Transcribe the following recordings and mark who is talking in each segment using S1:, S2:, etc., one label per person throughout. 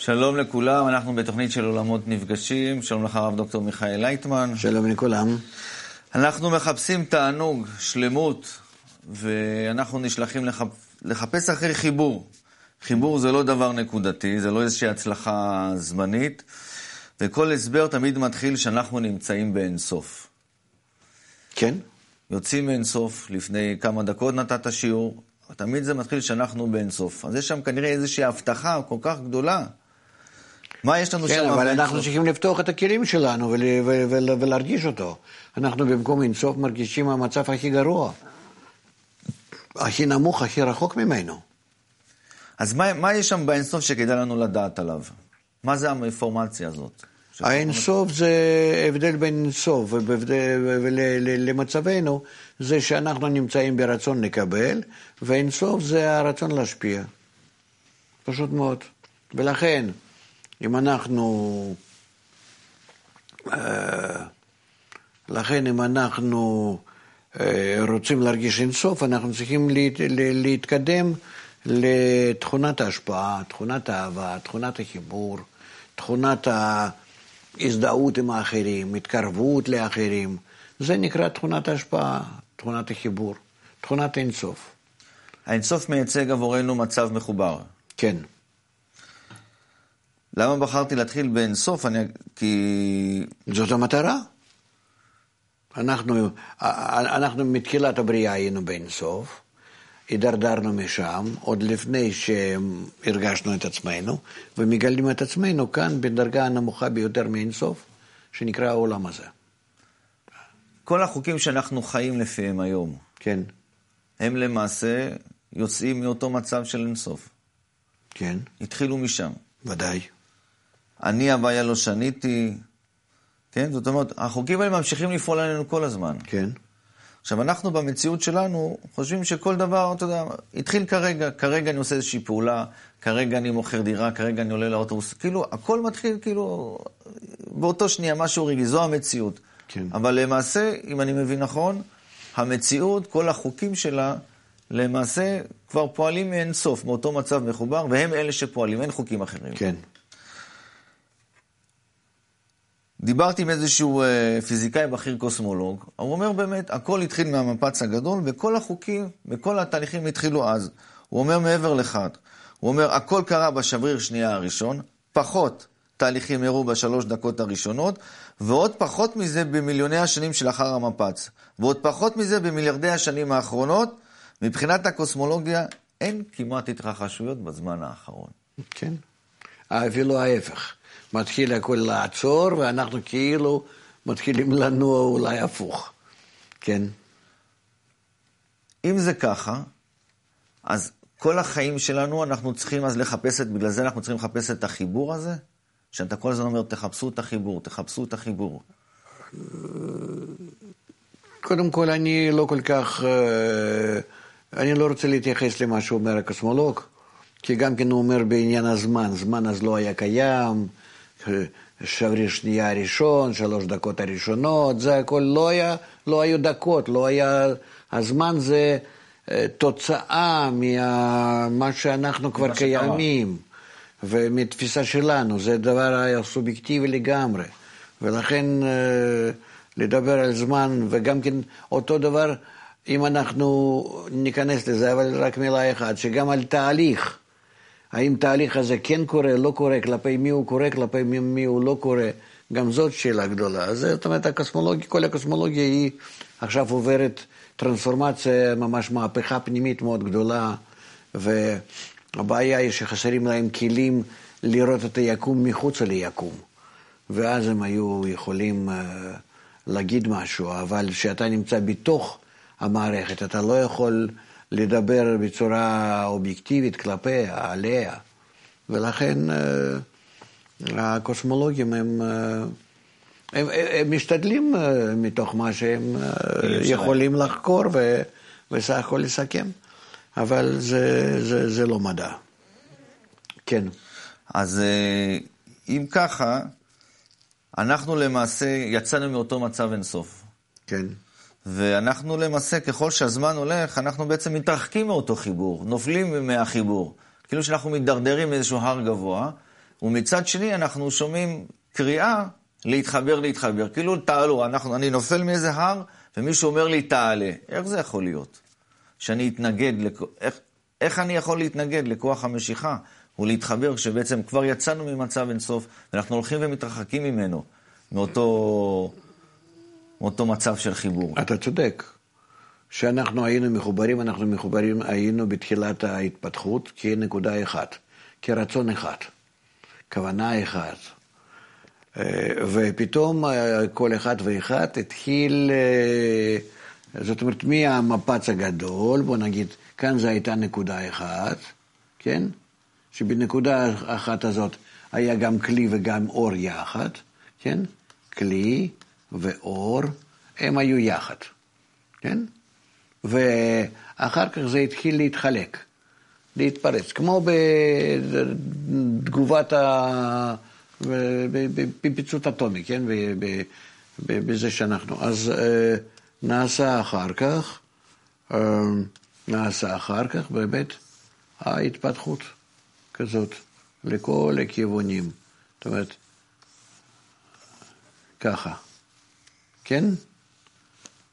S1: שלום לכולם, אנחנו בתוכנית של עולמות נפגשים. שלום לך הרב דוקטור מיכאל לייטמן.
S2: שלום לכולם.
S1: אנחנו מחפשים תענוג, שלמות, ואנחנו נשלחים לחפ... לחפש אחרי חיבור. חיבור זה לא דבר נקודתי, זה לא איזושהי הצלחה זמנית, וכל הסבר תמיד מתחיל שאנחנו נמצאים באינסוף.
S2: כן?
S1: יוצאים מאינסוף, לפני כמה דקות נתת שיעור, תמיד זה מתחיל שאנחנו באינסוף. אז יש שם כנראה איזושהי הבטחה כל כך גדולה. מה יש לנו
S2: כן,
S1: שם?
S2: אבל
S1: באינסוף?
S2: אנחנו צריכים לפתוח את הכלים שלנו ול, ול, ול, ולהרגיש אותו. אנחנו במקום אינסוף מרגישים המצב הכי גרוע. הכי נמוך, הכי רחוק ממנו.
S1: אז מה, מה יש שם באינסוף שכדאי לנו לדעת עליו? מה זה האינפורמציה הזאת?
S2: האינסוף זה הבדל בין אינסוף ולמצבנו, זה שאנחנו נמצאים ברצון לקבל, ואינסוף זה הרצון להשפיע. פשוט מאוד. ולכן, אם אנחנו... אה, לכן אם אנחנו אה, רוצים להרגיש אינסוף, אנחנו צריכים להת, להתקדם לתכונת ההשפעה, תכונת האהבה, תכונת החיבור, תכונת ההזדהות עם האחרים, התקרבות לאחרים. זה נקרא תכונת ההשפעה, תכונת החיבור, תכונת אינסוף.
S1: האינסוף מייצג עבורנו מצב מחובר.
S2: כן.
S1: למה בחרתי להתחיל באינסוף? אני... כי...
S2: זאת המטרה. אנחנו, אנחנו מתחילת הבריאה היינו באינסוף, הידרדרנו משם, עוד לפני שהרגשנו את עצמנו, ומגלים את עצמנו כאן בדרגה הנמוכה ביותר מאינסוף, שנקרא העולם הזה.
S1: כל החוקים שאנחנו חיים לפיהם היום,
S2: כן,
S1: הם למעשה יוצאים מאותו מצב של אינסוף.
S2: כן,
S1: התחילו משם.
S2: ודאי.
S1: אני הוויה לא שניתי, כן? זאת אומרת, החוקים האלה ממשיכים לפעול עלינו כל הזמן.
S2: כן,
S1: עכשיו, אנחנו במציאות שלנו חושבים שכל דבר, אתה יודע, התחיל כרגע, כרגע אני עושה איזושהי פעולה, כרגע אני מוכר דירה, כרגע אני עולה לאוטובוס, כאילו, הכל מתחיל כאילו באותו שנייה, משהו רגעי, זו המציאות.
S2: כן.
S1: אבל למעשה, אם אני מבין נכון, המציאות, כל החוקים שלה, למעשה כבר פועלים מאין סוף, מאותו מצב מחובר, והם אלה שפועלים, אין חוקים אחרים.
S2: כן,
S1: דיברתי עם איזשהו אה, פיזיקאי בכיר קוסמולוג, הוא אומר באמת, הכל התחיל מהמפץ הגדול, וכל החוקים וכל התהליכים התחילו אז. הוא אומר מעבר לכך, הוא אומר, הכל קרה בשבריר שנייה הראשון, פחות תהליכים אירעו בשלוש דקות הראשונות, ועוד פחות מזה במיליוני השנים שלאחר המפץ, ועוד פחות מזה במיליארדי השנים האחרונות. מבחינת הקוסמולוגיה, אין כמעט התרחשויות בזמן האחרון.
S2: כן. אפילו ההפך. מתחיל הכל לעצור, ואנחנו כאילו מתחילים לנוע אולי הפוך. כן,
S1: אם זה ככה, אז כל החיים שלנו, אנחנו צריכים אז לחפש את, בגלל זה אנחנו צריכים לחפש את החיבור הזה? שאתה כל הזמן אומר, תחפשו את החיבור, תחפשו את החיבור.
S2: קודם כל, אני לא כל כך, אה, אני לא רוצה להתייחס למה שאומר הקוסמולוג, כי גם כן הוא אומר בעניין הזמן, זמן אז לא היה קיים, שבריר שנייה הראשון, שלוש דקות הראשונות, זה הכל לא היה, לא היו דקות, לא היה, הזמן זה אה, תוצאה ממה שאנחנו כבר. קיימים, ומתפיסה שלנו, זה דבר סובייקטיבי לגמרי, ולכן לדבר על זמן, וגם כן אותו דבר, אם אנחנו ניכנס לזה, אבל רק מילה אחת, שגם על תהליך. האם תהליך הזה כן קורה, לא קורה, כלפי מי הוא קורה, כלפי מי, מי הוא לא קורה, גם זאת שאלה גדולה. זאת אומרת, הקוסמולוגיה, כל הקוסמולוגיה היא עכשיו עוברת טרנספורמציה, ממש מהפכה פנימית מאוד גדולה, והבעיה היא שחסרים להם כלים לראות את היקום מחוץ ליקום. ואז הם היו יכולים uh, להגיד משהו, אבל כשאתה נמצא בתוך המערכת, אתה לא יכול לדבר בצורה אובייקטיבית כלפיה, עליה. ולכן uh, הקוסמולוגים הם, uh, הם, הם, הם משתדלים uh, מתוך מה שהם uh, יכולים לחקור ו, וסך הכל לסכם, אבל זה, זה, זה לא מדע. כן.
S1: אז אה, אם ככה, אנחנו למעשה יצאנו מאותו מצב אינסוף.
S2: כן.
S1: ואנחנו למעשה, ככל שהזמן הולך, אנחנו בעצם מתרחקים מאותו חיבור, נופלים מהחיבור. כאילו שאנחנו מידרדרים מאיזשהו הר גבוה, ומצד שני אנחנו שומעים קריאה להתחבר, להתחבר. כאילו תעלו, אנחנו, אני נופל מאיזה הר, ומישהו אומר לי תעלה. איך זה יכול להיות? שאני אתנגד, לכ... איך, איך אני יכול להתנגד לכוח המשיכה ולהתחבר כשבעצם כבר יצאנו ממצב אינסוף, ואנחנו הולכים ומתרחקים ממנו, מאותו, מאותו מצב של חיבור.
S2: אתה צודק. כשאנחנו היינו מחוברים, אנחנו מחוברים, היינו בתחילת ההתפתחות כנקודה אחת, כרצון אחד, כוונה אחת. אה, ופתאום אה, כל אחד ואחד התחיל, אה, זאת אומרת, מהמפץ הגדול, בוא נגיד, כאן זו הייתה נקודה אחת, כן? שבנקודה אחת הזאת היה גם כלי וגם אור יחד, כן? כלי ואור, הם היו יחד, כן? ואחר כך זה התחיל להתחלק, להתפרץ, כמו בתגובת ה... בפיצוץ אטומי, כן? בזה שאנחנו. אז אה, נעשה אחר כך, אה, נעשה אחר כך באמת ההתפתחות כזאת לכל הכיוונים. זאת אומרת, ככה, כן?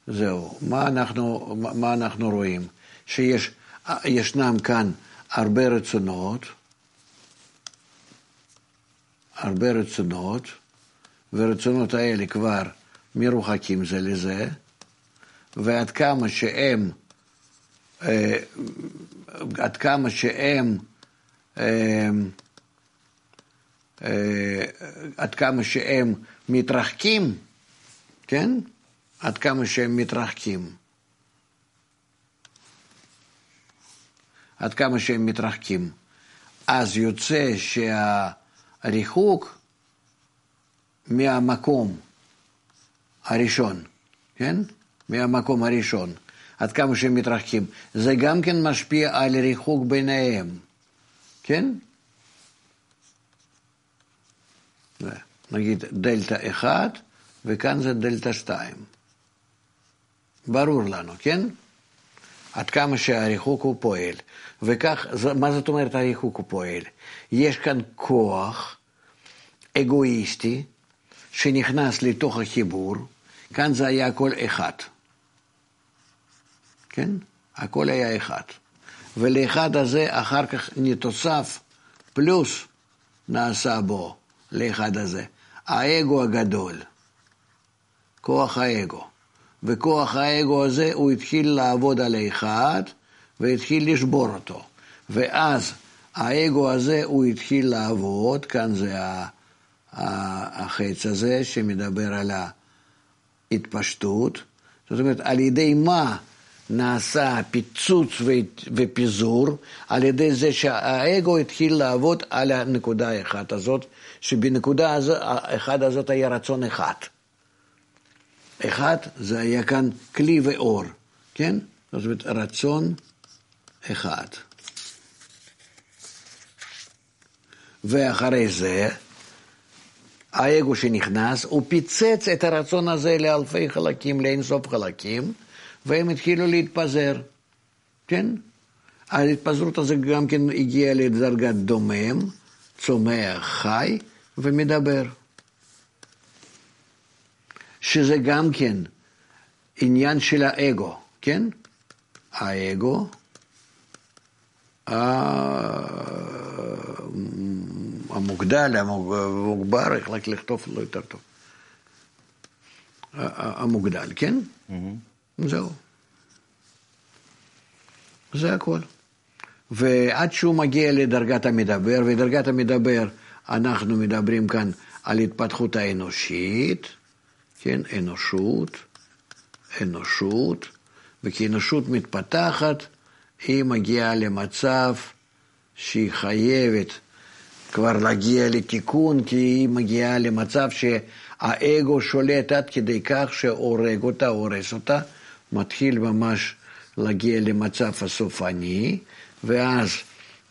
S2: זהו. מה אנחנו, מה אנחנו רואים? שישנם כאן הרבה רצונות, הרבה רצונות, והרצונות האלה כבר מרוחקים זה לזה, ועד כמה שהם, אה, עד כמה שהם, אה, אה, עד כמה שהם מתרחקים, כן? עד כמה שהם מתרחקים. עד כמה שהם מתרחקים. אז יוצא שהריחוק מהמקום הראשון, כן? מהמקום הראשון, עד כמה שהם מתרחקים, זה גם כן משפיע על ריחוק ביניהם, כן? נגיד דלתא 1, וכאן זה דלתא 2. ברור לנו, כן? עד כמה שהריחוק הוא פועל. וכך, מה זאת אומרת הריחוק הוא פועל? יש כאן כוח אגואיסטי שנכנס לתוך החיבור, כאן זה היה הכל אחד. כן? הכל היה אחד. ולאחד הזה אחר כך נתוסף פלוס נעשה בו, לאחד הזה. האגו הגדול, כוח האגו. וכוח האגו הזה, הוא התחיל לעבוד על האחד והתחיל לשבור אותו. ואז האגו הזה, הוא התחיל לעבוד, כאן זה החץ הזה שמדבר על ההתפשטות. זאת אומרת, על ידי מה נעשה פיצוץ ופיזור? על ידי זה שהאגו התחיל לעבוד על הנקודה האחת הזאת, שבנקודה האחת הזאת היה רצון אחד. אחד, זה היה כאן כלי ואור, כן? זאת אומרת, רצון אחד. ואחרי זה, האגו שנכנס, הוא פיצץ את הרצון הזה לאלפי חלקים, לאינסוף חלקים, והם התחילו להתפזר, כן? ההתפזרות הזו גם כן הגיעה לדרגת דומם, צומח, חי ומדבר. שזה גם כן עניין של האגו, כן? האגו, המוגדל, המוגבר, איך רק לכתוב לא יותר טוב. המוגדל, כן? Mm-hmm. זהו. זה הכל. ועד שהוא מגיע לדרגת המדבר, ודרגת המדבר, אנחנו מדברים כאן על התפתחות האנושית, כן, אנושות, אנושות, וכאנושות מתפתחת, היא מגיעה למצב שהיא חייבת כבר להגיע לתיקון, כי היא מגיעה למצב שהאגו שולט עד כדי כך שהורג אותה, הורס אותה, מתחיל ממש להגיע למצב הסופני, ואז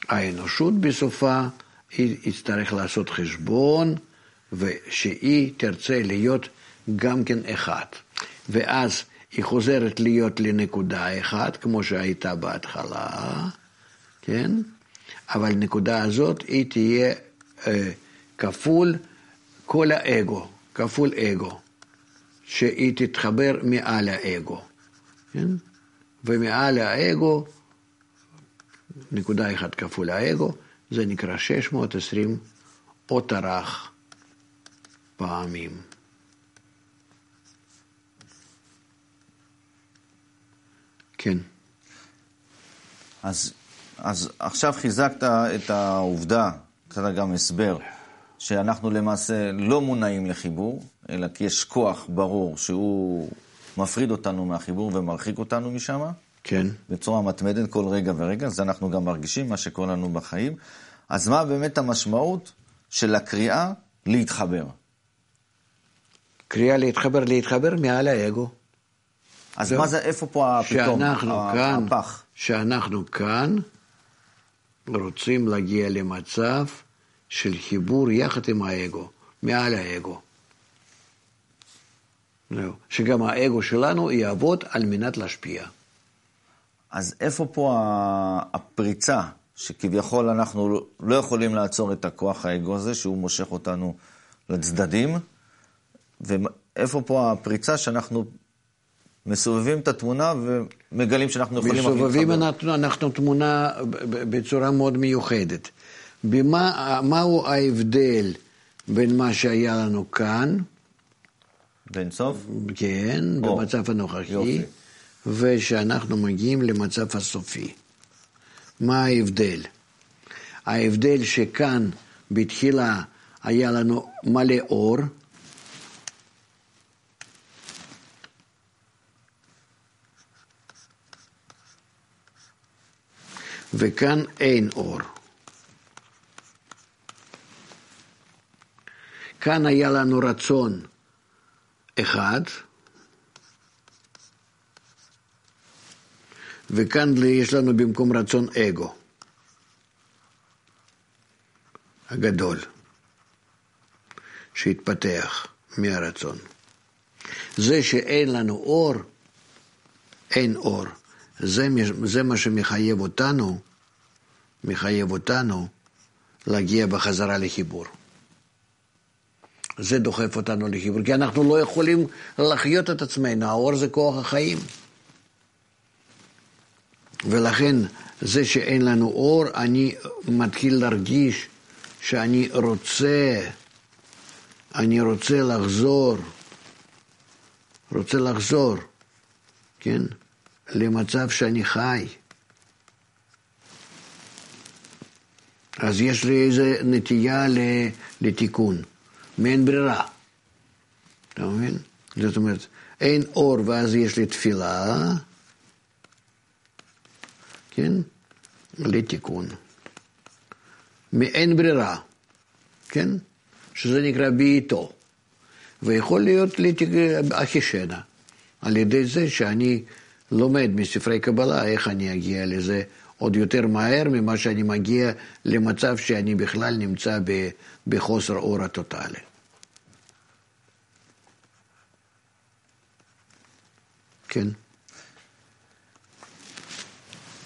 S2: האנושות בסופה, היא תצטרך לעשות חשבון, ושהיא תרצה להיות גם כן אחד. ואז היא חוזרת להיות לנקודה אחת, כמו שהייתה בהתחלה, כן? אבל נקודה הזאת, היא תהיה אה, כפול כל האגו, כפול אגו, שהיא תתחבר מעל האגו, כן? ומעל האגו, נקודה אחת כפול האגו, זה נקרא 620 אות הרך פעמים. כן.
S1: אז, אז עכשיו חיזקת את העובדה, קצת גם הסבר, שאנחנו למעשה לא מונעים לחיבור, אלא כי יש כוח ברור שהוא מפריד אותנו מהחיבור ומרחיק אותנו משם.
S2: כן.
S1: בצורה מתמדת כל רגע ורגע, זה אנחנו גם מרגישים, מה שקורה לנו בחיים. אז מה באמת המשמעות של הקריאה להתחבר?
S2: קריאה להתחבר, להתחבר מעל האגו.
S1: אז מה זה, איפה פה פתאום הפח?
S2: שאנחנו כאן רוצים להגיע למצב של חיבור יחד עם האגו, מעל האגו. זהו. שגם האגו שלנו יעבוד על מנת להשפיע.
S1: אז איפה פה הפריצה, שכביכול אנחנו לא יכולים לעצור את הכוח האגו הזה, שהוא מושך אותנו לצדדים, ואיפה פה הפריצה שאנחנו מסובבים את התמונה ומגלים שאנחנו יכולים...
S2: מסובבים אנחנו, אנחנו תמונה בצורה מאוד מיוחדת. במה, מהו ההבדל בין מה שהיה לנו כאן,
S1: בין סוף?
S2: כן, או, במצב הנוכחי, יופי. ושאנחנו מגיעים למצב הסופי. מה ההבדל? ההבדל שכאן בתחילה היה לנו מלא אור, וכאן אין אור. כאן היה לנו רצון אחד, וכאן יש לנו במקום רצון אגו הגדול שהתפתח מהרצון. זה שאין לנו אור, אין אור. זה, זה מה שמחייב אותנו, מחייב אותנו להגיע בחזרה לחיבור. זה דוחף אותנו לחיבור, כי אנחנו לא יכולים לחיות את עצמנו, האור זה כוח החיים. ולכן זה שאין לנו אור, אני מתחיל להרגיש שאני רוצה, אני רוצה לחזור, רוצה לחזור, כן, למצב שאני חי. אז יש לי איזו נטייה לתיקון. מאין ברירה. אתה מבין? זאת אומרת, אין אור ואז יש לי תפילה, כן? לתיקון. מאין ברירה, כן? שזה נקרא בעיתו. ויכול להיות לתיק... אחישנה, על ידי זה שאני לומד מספרי קבלה איך אני אגיע לזה עוד יותר מהר ממה שאני מגיע למצב שאני בכלל נמצא בחוסר אור הטוטאלי. כן.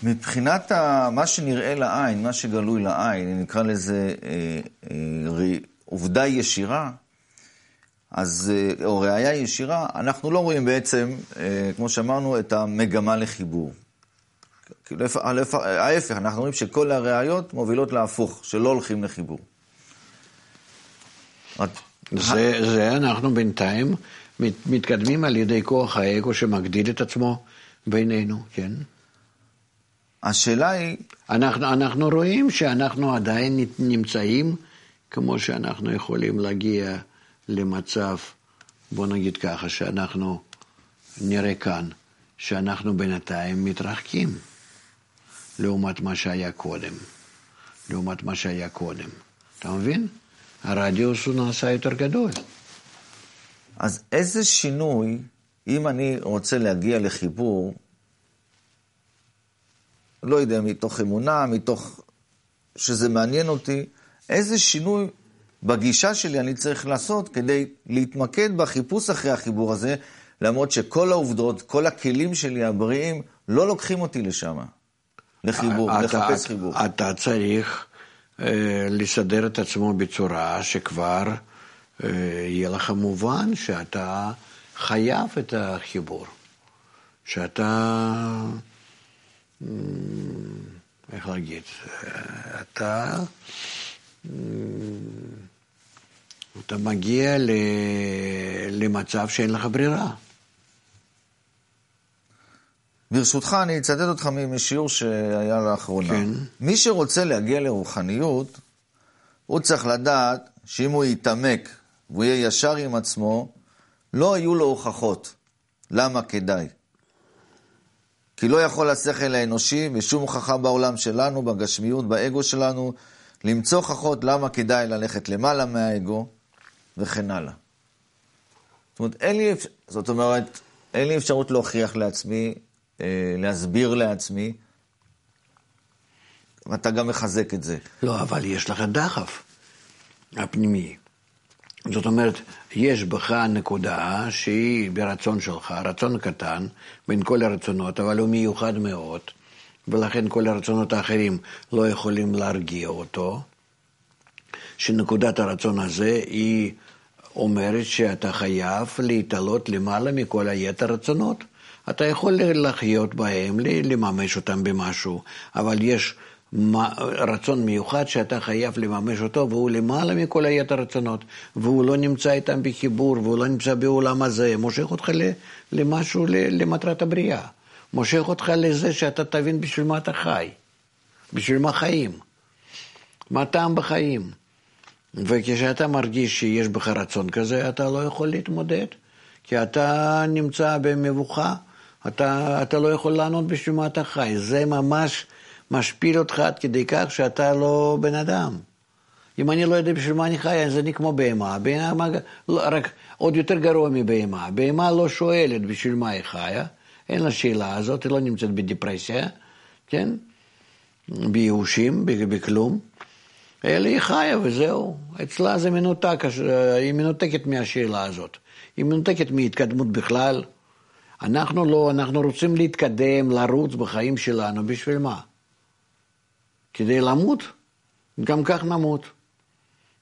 S1: מבחינת מה שנראה לעין, מה שגלוי לעין, נקרא לזה אה, אה, עובדה ישירה, אז, אה, או ראייה ישירה, אנחנו לא רואים בעצם, אה, כמו שאמרנו, את המגמה לחיבור. כאילו, ההפך, אנחנו רואים שכל הראיות מובילות להפוך, שלא הולכים לחיבור.
S2: זה, זה אנחנו בינתיים מתקדמים על ידי כוח האגו שמגדיל את עצמו בינינו, כן?
S1: השאלה היא...
S2: אנחנו, אנחנו רואים שאנחנו עדיין נמצאים כמו שאנחנו יכולים להגיע למצב, בוא נגיד ככה, שאנחנו נראה כאן, שאנחנו בינתיים מתרחקים. לעומת מה שהיה קודם. לעומת מה שהיה קודם. אתה מבין? הרדיוס הוא נעשה יותר גדול.
S1: אז איזה שינוי, אם אני רוצה להגיע לחיבור, לא יודע, מתוך אמונה, מתוך שזה מעניין אותי, איזה שינוי בגישה שלי אני צריך לעשות כדי להתמקד בחיפוש אחרי החיבור הזה, למרות שכל העובדות, כל הכלים שלי הבריאים, לא לוקחים אותי לשם. לחיבור,
S2: אתה,
S1: לחפש חיבור.
S2: אתה צריך אה, לסדר את עצמו בצורה שכבר אה, יהיה לך מובן שאתה חייב את החיבור, שאתה, אה, איך להגיד, אתה, אתה מגיע למצב שאין לך ברירה.
S1: ברשותך, אני אצטט אותך משיעור שהיה לאחרונה.
S2: כן.
S1: מי שרוצה להגיע לרוחניות, הוא צריך לדעת שאם הוא יתעמק והוא יהיה ישר עם עצמו, לא היו לו הוכחות. למה כדאי? כי לא יכול השכל האנושי ושום הוכחה בעולם שלנו, בגשמיות, באגו שלנו, למצוא הוכחות למה כדאי ללכת למעלה מהאגו וכן הלאה. זאת אומרת, אין לי, זאת אומרת, אין לי אפשרות להוכיח לעצמי אה, להסביר לעצמי, ואתה גם מחזק את זה.
S2: לא, אבל יש לך דחף הפנימי. זאת אומרת, יש בך נקודה שהיא ברצון שלך, רצון קטן בין כל הרצונות, אבל הוא מיוחד מאוד, ולכן כל הרצונות האחרים לא יכולים להרגיע אותו, שנקודת הרצון הזה היא אומרת שאתה חייב להתעלות למעלה מכל היתר רצונות. אתה יכול לחיות בהם, לממש אותם במשהו, אבל יש רצון מיוחד שאתה חייב לממש אותו, והוא למעלה מכל היתר רצונות, והוא לא נמצא איתם בחיבור, והוא לא נמצא בעולם הזה, מושך אותך למשהו, למטרת הבריאה. מושך אותך לזה שאתה תבין בשביל מה אתה חי, בשביל מה חיים, מה טעם בחיים. וכשאתה מרגיש שיש בך רצון כזה, אתה לא יכול להתמודד, כי אתה נמצא במבוכה. אתה, אתה לא יכול לענות בשביל מה אתה חי. זה ממש משפיל אותך עד כדי כך שאתה לא בן אדם. אם אני לא יודע בשביל מה אני חי, אז אני כמו בהמה. בהמה לא, רק עוד יותר גרוע מבהמה. בהמה לא שואלת בשביל מה היא חיה, אין לה שאלה הזאת, היא לא נמצאת בדיפרסיה, כן? בייאושים, בכלום. אלא היא חיה וזהו. אצלה זה מנותק, היא מנותקת מהשאלה הזאת. היא מנותקת מהתקדמות בכלל. אנחנו לא, אנחנו רוצים להתקדם, לרוץ בחיים שלנו, בשביל מה? כדי למות? גם כך נמות.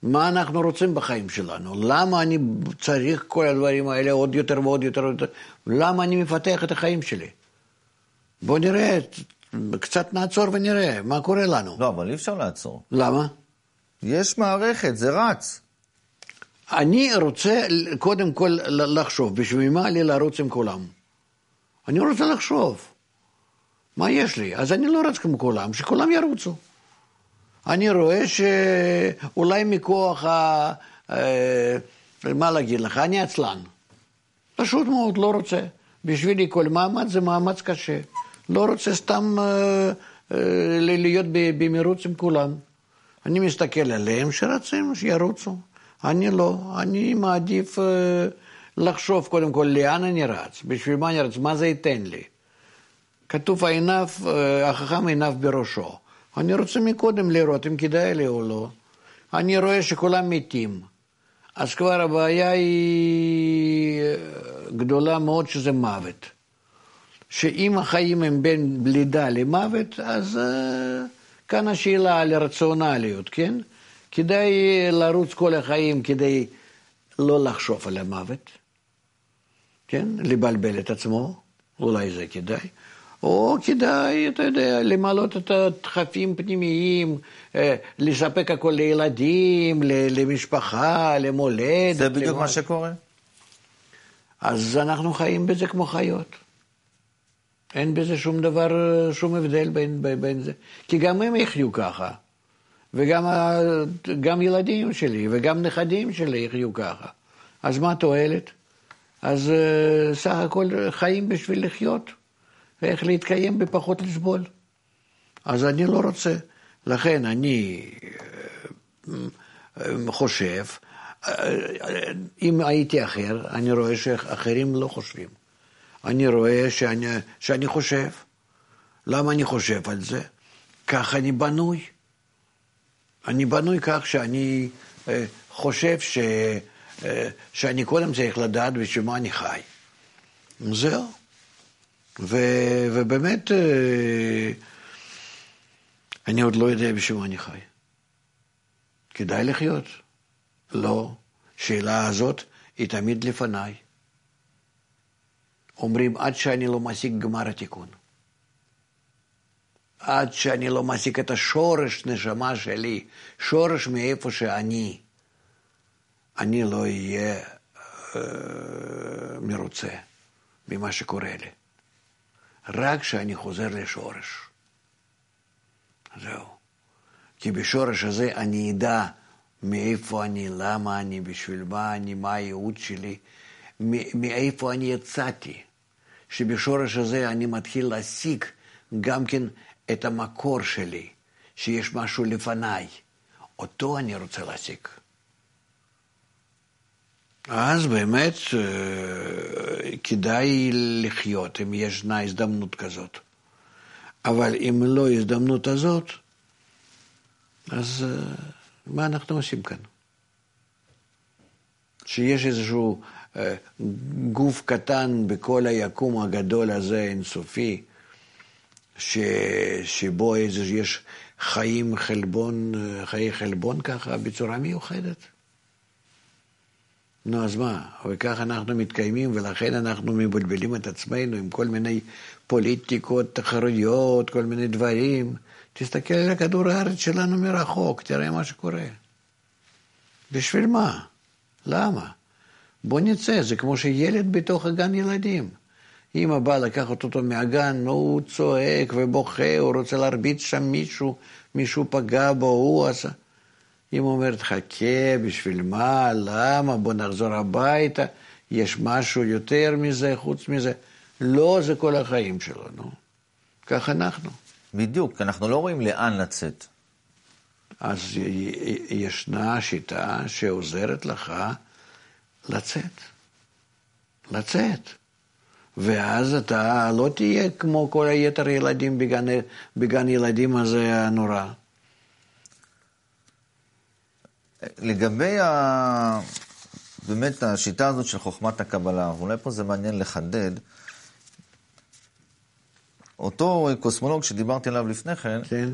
S2: מה אנחנו רוצים בחיים שלנו? למה אני צריך כל הדברים האלה עוד יותר ועוד יותר? ועוד יותר? למה אני מפתח את החיים שלי? בוא נראה, קצת נעצור ונראה מה קורה לנו.
S1: לא, אבל אי אפשר לעצור.
S2: למה?
S1: יש מערכת, זה רץ.
S2: אני רוצה קודם כל לחשוב, בשביל מה לי לרוץ עם כולם? אני רוצה לחשוב, מה יש לי? אז אני לא רץ כמו כולם, שכולם ירוצו. אני רואה שאולי מכוח ה... אה, מה להגיד לך, אני עצלן. פשוט מאוד, לא רוצה. בשבילי כל מאמץ זה מאמץ קשה. לא רוצה סתם אה, אה, להיות במרוץ עם כולם. אני מסתכל עליהם שרצים, שירוצו. אני לא, אני מעדיף... לחשוב קודם כל לאן אני רץ, בשביל מה אני רץ, מה זה ייתן לי. כתוב העיניו, אה, החכם עיניו בראשו. אני רוצה מקודם לראות אם כדאי לי או לא. אני רואה שכולם מתים. אז כבר הבעיה היא אה, גדולה מאוד שזה מוות. שאם החיים הם בין לידה למוות, אז uh, כאן השאלה על הרציונליות, כן? כדאי לרוץ כל החיים כדי לא לחשוב על המוות. כן, לבלבל את עצמו, אולי זה כדאי. או כדאי, אתה יודע, למלות את הדחפים פנימיים, אה, לספק הכל לילדים, למשפחה, למולדת.
S1: זה בדיוק למה... מה שקורה.
S2: אז אנחנו חיים בזה כמו חיות. אין בזה שום דבר, שום הבדל בין, בין, זה. כי גם הם יחיו ככה. וגם גם ילדים שלי וגם נכדים שלי יחיו ככה. אז מה התועלת? אז uh, סך הכל חיים בשביל לחיות, ואיך להתקיים בפחות לסבול. אז אני לא רוצה. לכן אני uh, חושב, אם הייתי אחר, אני רואה שאחרים לא חושבים. אני רואה שאני, שאני חושב. למה אני חושב על זה? כך אני בנוי. אני בנוי כך שאני חושב ש... אה, שאני קודם צריך לדעת בשביל מה אני חי. זהו. ו, ובאמת, אה, אני עוד לא יודע בשביל מה אני חי. כדאי לחיות. לא, שאלה הזאת היא תמיד לפניי. אומרים, עד שאני לא משיג גמר התיקון. עד שאני לא משיג את השורש נשמה שלי, שורש מאיפה שאני, אני לא אהיה אה, מרוצה ממה שקורה לי. רק כשאני חוזר לשורש. זהו. כי בשורש הזה אני אדע מאיפה אני, למה אני, בשביל מה אני, מה הייעוד שלי, מאיפה אני יצאתי. שבשורש הזה אני מתחיל להשיג גם כן את המקור שלי, שיש משהו לפניי. אותו אני רוצה להשיג. אז באמת אה, כדאי לחיות אם ישנה הזדמנות כזאת. אבל אם לא הזדמנות הזאת, אז אה, מה אנחנו עושים כאן? שיש איזשהו גוף קטן בכל היקום הגדול הזה, אינסופי, ש... שבו איזה, יש חיים חלבון, חיי חלבון ככה, בצורה מיוחדת. נו, אז מה? וכך אנחנו מתקיימים, ולכן אנחנו מבלבלים את עצמנו עם כל מיני פוליטיקות, תחרויות, כל מיני דברים. תסתכל על הכדור הארץ שלנו מרחוק, תראה מה שקורה. בשביל מה? למה? בוא נצא, זה כמו שילד בתוך הגן ילדים. אמא באה לקחת אותו מהגן, הוא צועק ובוכה, הוא רוצה להרביץ שם מישהו, מישהו פגע בו, הוא עשה... אמא אומרת, חכה, בשביל מה, למה, בוא נחזור הביתה, יש משהו יותר מזה, חוץ מזה. לא, זה כל החיים שלנו. כך אנחנו.
S1: בדיוק, אנחנו לא רואים לאן לצאת.
S2: אז ישנה שיטה שעוזרת לך לצאת. לצאת. ואז אתה לא תהיה כמו כל היתר ילדים בגן, בגן ילדים הזה הנורא.
S1: לגבי ה... באמת השיטה הזאת של חוכמת הקבלה, ואולי פה זה מעניין לחדד, אותו קוסמולוג שדיברתי עליו לפני כן,
S2: כן.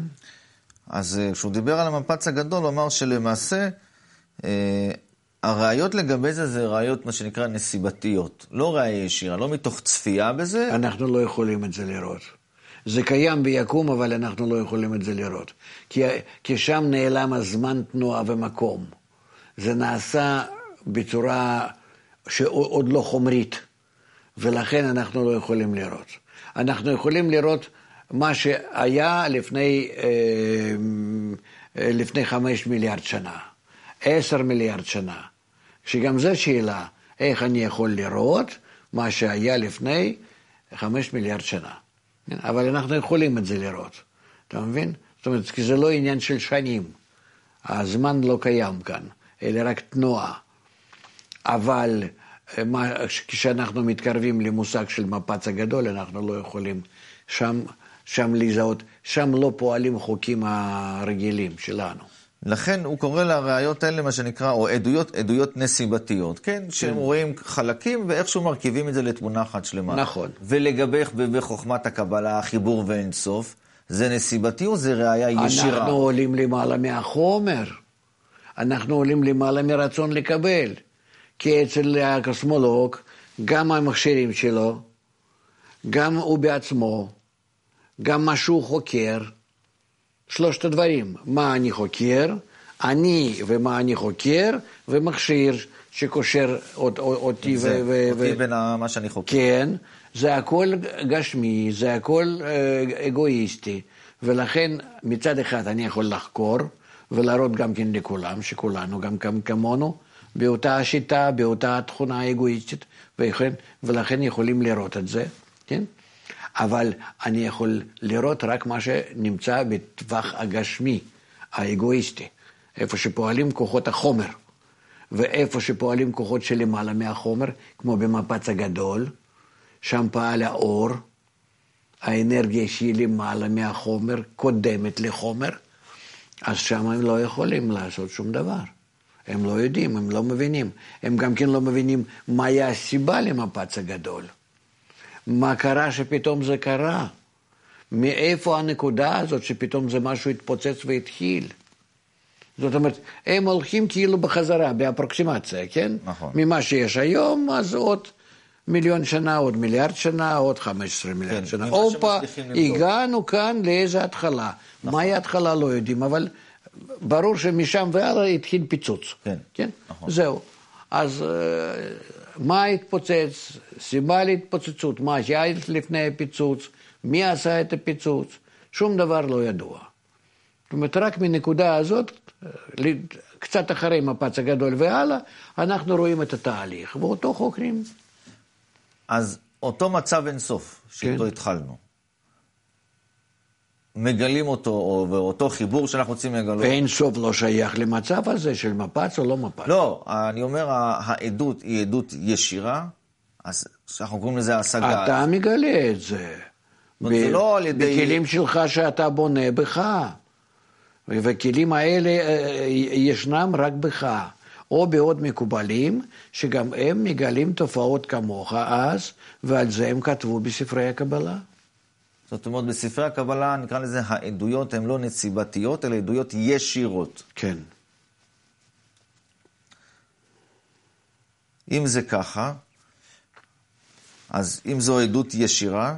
S1: אז אה, כשהוא דיבר על המפץ הגדול, הוא אמר שלמעשה אה, הראיות לגבי זה זה ראיות, מה שנקרא, נסיבתיות. לא ראייה ישירה, לא מתוך צפייה בזה.
S2: אנחנו לא יכולים את זה לראות. זה קיים ביקום, אבל אנחנו לא יכולים את זה לראות. כי, כי שם נעלם הזמן, תנועה ומקום. זה נעשה בצורה שעוד לא חומרית, ולכן אנחנו לא יכולים לראות. אנחנו יכולים לראות מה שהיה לפני, אה, אה, לפני חמש מיליארד שנה, עשר מיליארד שנה. שגם זו שאלה, איך אני יכול לראות מה שהיה לפני חמש מיליארד שנה. אבל אנחנו יכולים את זה לראות, אתה מבין? זאת אומרת, כי זה לא עניין של שנים, הזמן לא קיים כאן, אלא רק תנועה. אבל מה, כשאנחנו מתקרבים למושג של מפץ הגדול, אנחנו לא יכולים שם, שם לזהות, שם לא פועלים חוקים הרגילים שלנו.
S1: לכן הוא קורא לראיות האלה מה שנקרא, או עדויות, עדויות נסיבתיות, כן? כן. שהם רואים חלקים ואיכשהו מרכיבים את זה לתמונה אחת שלמה.
S2: נכון.
S1: ולגבי בחוכמת הקבלה, החיבור ואין סוף, זה נסיבתי או זה ראייה ישירה?
S2: אנחנו עולים למעלה מהחומר. אנחנו עולים למעלה מרצון לקבל. כי אצל הקוסמולוג, גם המכשירים שלו, גם הוא בעצמו, גם מה שהוא חוקר, שלושת הדברים, מה אני חוקר, אני ומה אני חוקר, ומכשיר שקושר אותי
S1: זה, ו... אותי ו... בין מה שאני חוקר.
S2: כן, זה הכל גשמי, זה הכל אה, אגואיסטי, ולכן מצד אחד אני יכול לחקור ולהראות גם כן לכולם, שכולנו גם כמונו, באותה השיטה, באותה תכונה האגואיסטית, ולכן, ולכן יכולים לראות את זה, כן? אבל אני יכול לראות רק מה שנמצא בטווח הגשמי, האגואיסטי, איפה שפועלים כוחות החומר, ואיפה שפועלים כוחות שלמעלה מהחומר, כמו במפץ הגדול, שם פעל האור, האנרגיה שהיא למעלה מהחומר קודמת לחומר, אז שם הם לא יכולים לעשות שום דבר. הם לא יודעים, הם לא מבינים. הם גם כן לא מבינים מהי הסיבה למפץ הגדול. מה קרה שפתאום זה קרה? מאיפה הנקודה הזאת שפתאום זה משהו התפוצץ והתחיל? זאת אומרת, הם הולכים כאילו בחזרה, באפרוקסימציה, כן?
S1: נכון.
S2: ממה שיש היום, אז עוד מיליון שנה, עוד מיליארד שנה, עוד 15 מיליארד
S1: כן,
S2: שנה. הופה. הגענו כאן לאיזה התחלה.
S1: נכון.
S2: מהי ההתחלה לא יודעים, אבל ברור שמשם והלאה התחיל פיצוץ.
S1: כן,
S2: כן?
S1: נכון.
S2: זהו. אז אה, מה התפוצץ? סיבה להתפוצצות, מה היה לפני הפיצוץ? מי עשה את הפיצוץ? שום דבר לא ידוע. זאת אומרת, רק מנקודה הזאת, אה, קצת אחרי מפץ הגדול והלאה, אנחנו רואים את התהליך, ואותו חוקרים.
S1: אז אותו מצב אינסוף שאיתו
S2: כן.
S1: התחלנו, מגלים אותו, או ואותו חיבור שאנחנו רוצים לגלות.
S2: ואין סוף לא שייך למצב הזה של מפץ או לא מפץ.
S1: לא, אני אומר, העדות היא עדות ישירה, אז שאנחנו קוראים לזה השגה.
S2: אתה מגלה את זה.
S1: אומרת, זה לא על ידי-
S2: בכלים שלך שאתה בונה בך. והכלים האלה אה, ישנם רק בך. או בעוד מקובלים, שגם הם מגלים תופעות כמוך אז, ועל זה הם כתבו בספרי הקבלה.
S1: זאת אומרת, בספרי הקבלה נקרא לזה העדויות הן לא נציבתיות, אלא עדויות ישירות.
S2: כן.
S1: אם זה ככה, אז אם זו עדות ישירה,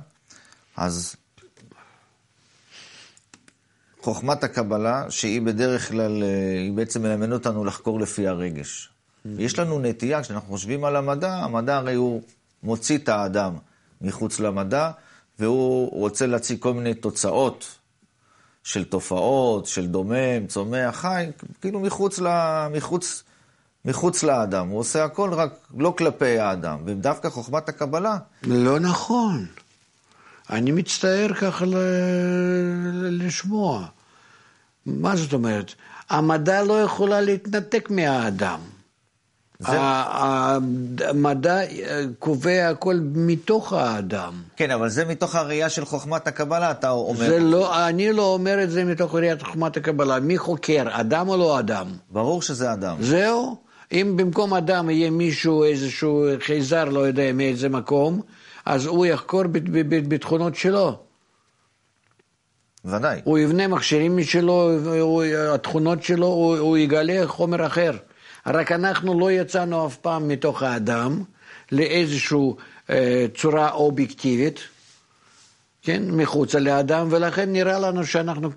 S1: אז חוכמת הקבלה, שהיא בדרך כלל, אה, היא בעצם מלמדת אותנו לחקור לפי הרגש. יש לנו נטייה, כשאנחנו חושבים על המדע, המדע הרי הוא מוציא את האדם מחוץ למדע, והוא רוצה להציג כל מיני תוצאות של תופעות, של דומם, צומח, חי, כאילו מחוץ, ל, מחוץ, מחוץ לאדם. הוא עושה הכל רק לא כלפי האדם. ודווקא חוכמת הקבלה,
S2: לא נכון. אני מצטער ככה ל... לשמוע. מה זאת אומרת? המדע לא יכולה להתנתק מהאדם.
S1: זה-
S2: המדע אה, קובע הכל מתוך האדם.
S1: כן, אבל זה מתוך הראייה של חוכמת הקבלה, אתה אומר.
S2: זה לא, אני לא אומר את זה מתוך ראיית חוכמת הקבלה. מי חוקר, אדם או לא אדם?
S1: ברור שזה אדם.
S2: זהו. אם במקום אדם יהיה מישהו, איזשהו חייזר, לא יודע מאיזה מקום, אז הוא יחקור בתכונות שלו.
S1: ודאי.
S2: הוא יבנה מכשירים משלו, הוא- התכונות שלו, הוא, הוא יגלה חומר אחר. רק אנחנו לא יצאנו אף פעם מתוך האדם לאיזושהי אה, צורה אובייקטיבית, כן, מחוצה לאדם, ולכן נראה לנו שאנחנו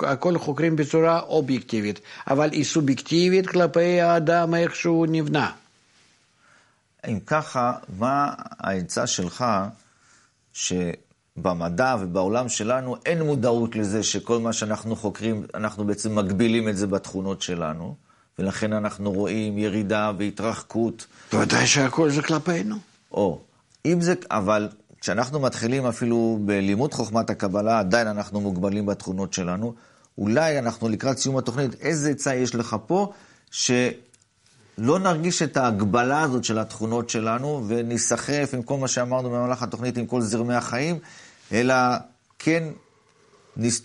S2: הכל חוקרים בצורה אובייקטיבית, אבל היא סובייקטיבית כלפי האדם, איך שהוא נבנה.
S1: אם ככה, מה העצה שלך שבמדע ובעולם שלנו אין מודעות לזה שכל מה שאנחנו חוקרים, אנחנו בעצם מגבילים את זה בתכונות שלנו, ולכן אנחנו רואים ירידה והתרחקות,
S2: ודאי שהכל זה כלפינו.
S1: או אם זה, אבל כשאנחנו מתחילים אפילו בלימוד חוכמת הקבלה, עדיין אנחנו מוגבלים בתכונות שלנו. אולי אנחנו לקראת סיום התוכנית, איזה עצה יש לך פה, שלא נרגיש את ההגבלה הזאת של התכונות שלנו, וניסחף עם כל מה שאמרנו במהלך התוכנית, עם כל זרמי החיים, אלא כן נס...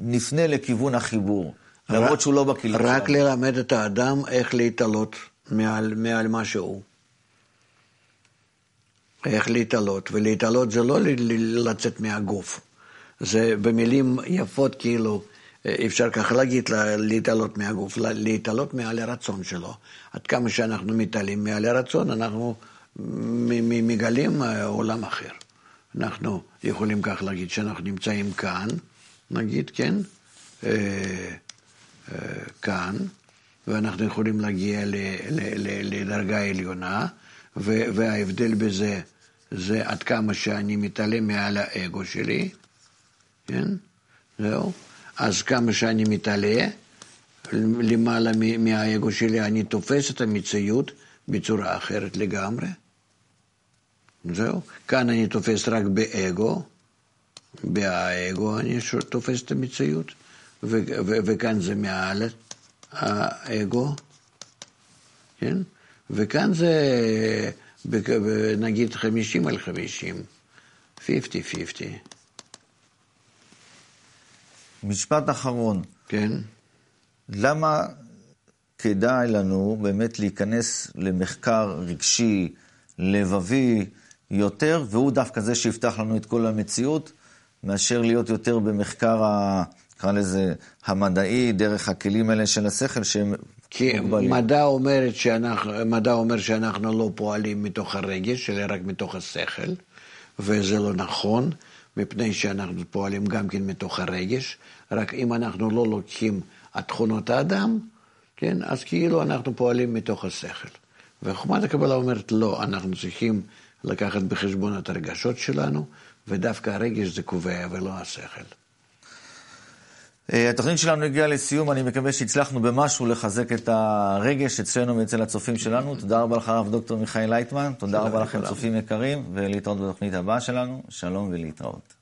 S1: נפנה לכיוון החיבור, למרות שהוא לא
S2: רק
S1: שלנו.
S2: ללמד את האדם איך להתעלות מעל, מעל מה שהוא. איך להתעלות, ולהתעלות זה לא ל- ל- לצאת מהגוף. זה במילים יפות כאילו, אה, אפשר ככה להגיד, לה- להתעלות מהגוף, לה- להתעלות מעל הרצון שלו. עד כמה שאנחנו מתעלים מעל הרצון, אנחנו מגלים אה, עולם אחר. אנחנו יכולים כך להגיד שאנחנו נמצאים כאן, נגיד, כן? כאן, ואנחנו יכולים להגיע ל- ל- ל- לדרגה עליונה, ו- וההבדל בזה זה עד כמה שאני מתעלם מעל האגו שלי, כן? זהו. אז כמה שאני מתעלה, למעלה מהאגו שלי, אני תופס את המציאות בצורה אחרת לגמרי. זהו. כאן אני תופס רק באגו, באגו אני תופס את המציאות, וכאן זה מעל האגו, כן? וכאן זה נגיד 50 על 50, 50-50,
S1: משפט אחרון,
S2: כן?
S1: למה כדאי לנו באמת להיכנס למחקר רגשי, לבבי יותר, והוא דווקא זה שיפתח לנו את כל המציאות, מאשר להיות יותר במחקר, נקרא לזה, המדעי, דרך הכלים האלה של השכל שהם
S2: כי
S1: מוגבלים.
S2: מדע, שאנחנו, מדע אומר שאנחנו לא פועלים מתוך הרגש, אלא רק מתוך השכל, וזה לא נכון, מפני שאנחנו פועלים גם כן מתוך הרגש, רק אם אנחנו לא לוקחים את תכונות האדם, כן, אז כאילו אנחנו פועלים מתוך השכל. וחוכמת הקבלה אומרת לא, אנחנו צריכים לקחת בחשבון את הרגשות שלנו, ודווקא הרגש זה קובע ולא השכל.
S1: אה, התוכנית שלנו הגיעה לסיום, אני מקווה שהצלחנו במשהו לחזק את הרגש אצלנו ואצל הצופים שלנו. תודה רבה לך, הרב דוקטור מיכאל לייטמן, תודה רבה לכם. צופים יקרים, ולהתראות בתוכנית הבאה שלנו. שלום ולהתראות.